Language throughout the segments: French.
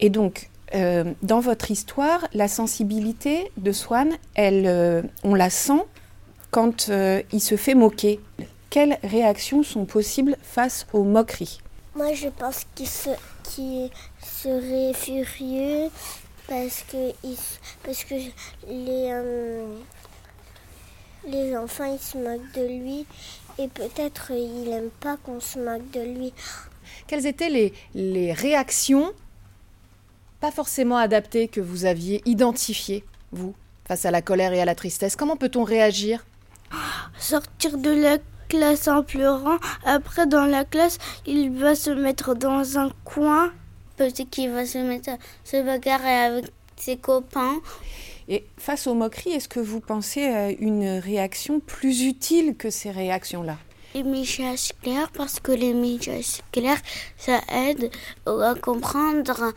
Et donc, euh, dans votre histoire, la sensibilité de Swan, elle, euh, on la sent quand euh, il se fait moquer. Quelles réactions sont possibles face aux moqueries? Moi, je pense qu'il se, qu'il serait furieux parce que, il, parce que les, les enfants ils se moquent de lui et peut-être il n'aime pas qu'on se moque de lui. Quelles étaient les, les réactions pas forcément adaptées que vous aviez identifiées, vous, face à la colère et à la tristesse Comment peut-on réagir? Sortir de la classe en pleurant. Après, dans la classe, il va se mettre dans un coin. Peut-être qu'il va se mettre à se bagarrer avec ses copains. Et face aux moqueries, est-ce que vous pensez à une réaction plus utile que ces réactions-là? Les messages clairs, parce que les messages clairs, ça aide à comprendre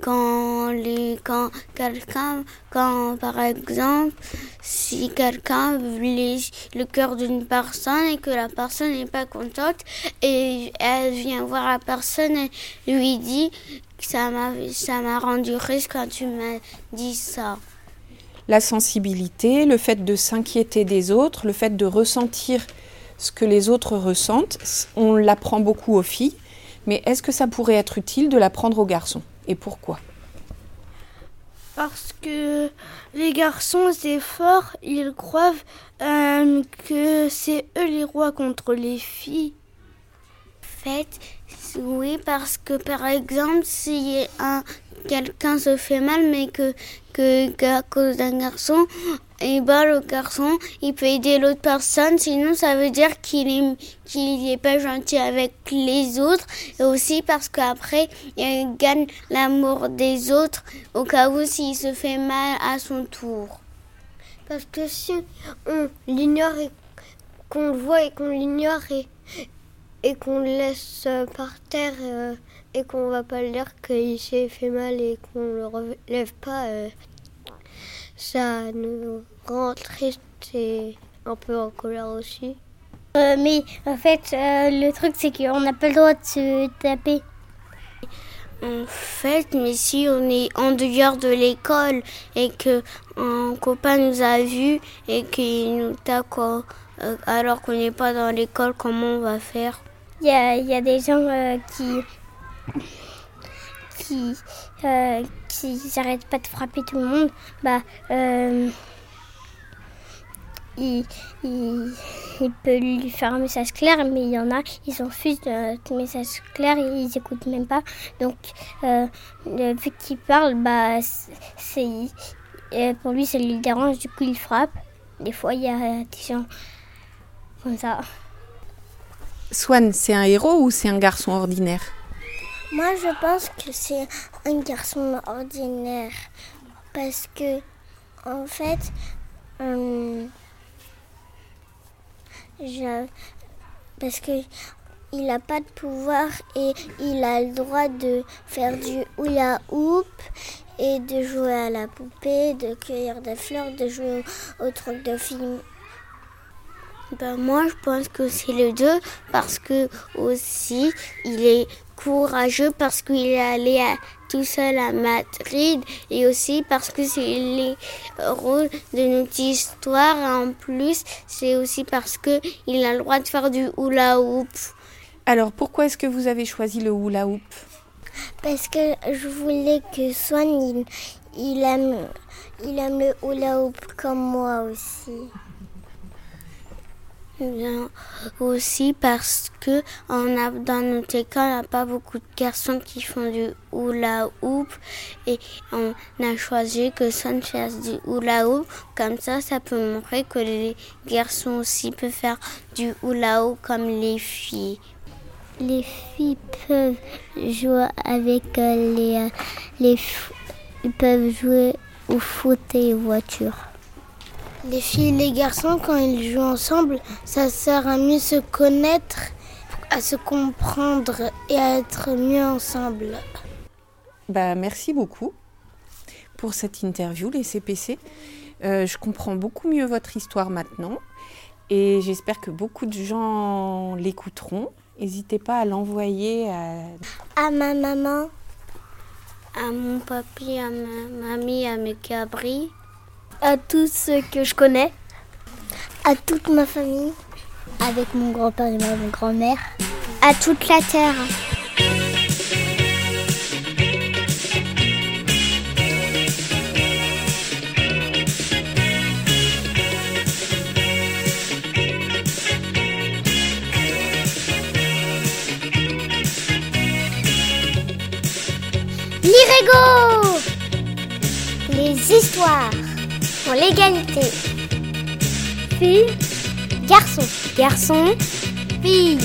quand, les, quand quelqu'un, quand par exemple, si quelqu'un blesse le cœur d'une personne et que la personne n'est pas contente et elle vient voir la personne et lui dit ça m'a, ça m'a rendu triste quand tu m'as dit ça. La sensibilité, le fait de s'inquiéter des autres, le fait de ressentir ce que les autres ressentent, on l'apprend beaucoup aux filles, mais est-ce que ça pourrait être utile de l'apprendre aux garçons? Et pourquoi? Parce que les garçons, c'est fort, ils croient euh, que c'est eux les rois contre les filles. En fait, oui, parce que par exemple, si un quelqu'un se fait mal, mais que, que, à cause d'un garçon, et bah le garçon, il peut aider l'autre personne, sinon ça veut dire qu'il est, qu'il est pas gentil avec les autres, et aussi parce qu'après, il gagne l'amour des autres, au cas où s'il se fait mal à son tour. Parce que si on l'ignore et qu'on le voit et qu'on l'ignore et, et qu'on le laisse par terre, euh, et qu'on va pas le dire qu'il s'est fait mal et qu'on le relève pas, euh, ça nous rend triste et un peu en colère aussi. Euh, mais en fait, euh, le truc c'est qu'on n'a pas le droit de se taper. En fait, mais si on est en dehors de l'école et que un copain nous a vus et qu'il nous tape alors qu'on n'est pas dans l'école, comment on va faire? Il y a, y a, des gens qui qui euh, qui n'arrêtent pas de frapper tout le monde, bah euh, il, il, peut lui faire un message clair, mais il y en a, ils s'en fichent de message clair, ils n'écoutent même pas. Donc, euh, vu qu'il parle, bah, c'est, euh, pour lui, ça lui dérange, du coup, il frappe. Des fois, il y a des gens comme ça. Swan, c'est un héros ou c'est un garçon ordinaire? Moi, je pense que c'est un garçon ordinaire parce que, en fait, euh, je, parce que il n'a pas de pouvoir et il a le droit de faire du hula hoop et de jouer à la poupée, de cueillir des fleurs, de jouer au, truc de film. Ben moi, je pense que c'est les deux parce que aussi il est courageux parce qu'il est allé tout seul à Madrid et aussi parce que c'est les rôles de notre histoire. En plus, c'est aussi parce que il a le droit de faire du hula hoop. Alors, pourquoi est-ce que vous avez choisi le hula hoop? Parce que je voulais que Swan, il, aime, il aime le hula hoop comme moi aussi. Aussi parce que on a, dans notre école, on n'a pas beaucoup de garçons qui font du hula hoop et on a choisi que Son fasse du hula hoop. Comme ça, ça peut montrer que les garçons aussi peuvent faire du hula hoop comme les filles. Les filles peuvent jouer avec euh, les, euh, les ils peuvent jouer au foot et aux voitures. Les filles et les garçons, quand ils jouent ensemble, ça sert à mieux se connaître, à se comprendre et à être mieux ensemble. Bah, merci beaucoup pour cette interview, les CPC. Euh, je comprends beaucoup mieux votre histoire maintenant et j'espère que beaucoup de gens l'écouteront. N'hésitez pas à l'envoyer à... à ma maman, À mon papy, à ma mamie, à mes cabris. À tous ceux que je connais. À toute ma famille. Avec mon grand-père et ma grand-mère. À toute la terre. L'Irego Les histoires pour l'égalité. Fille, Garçon, garçon, fille.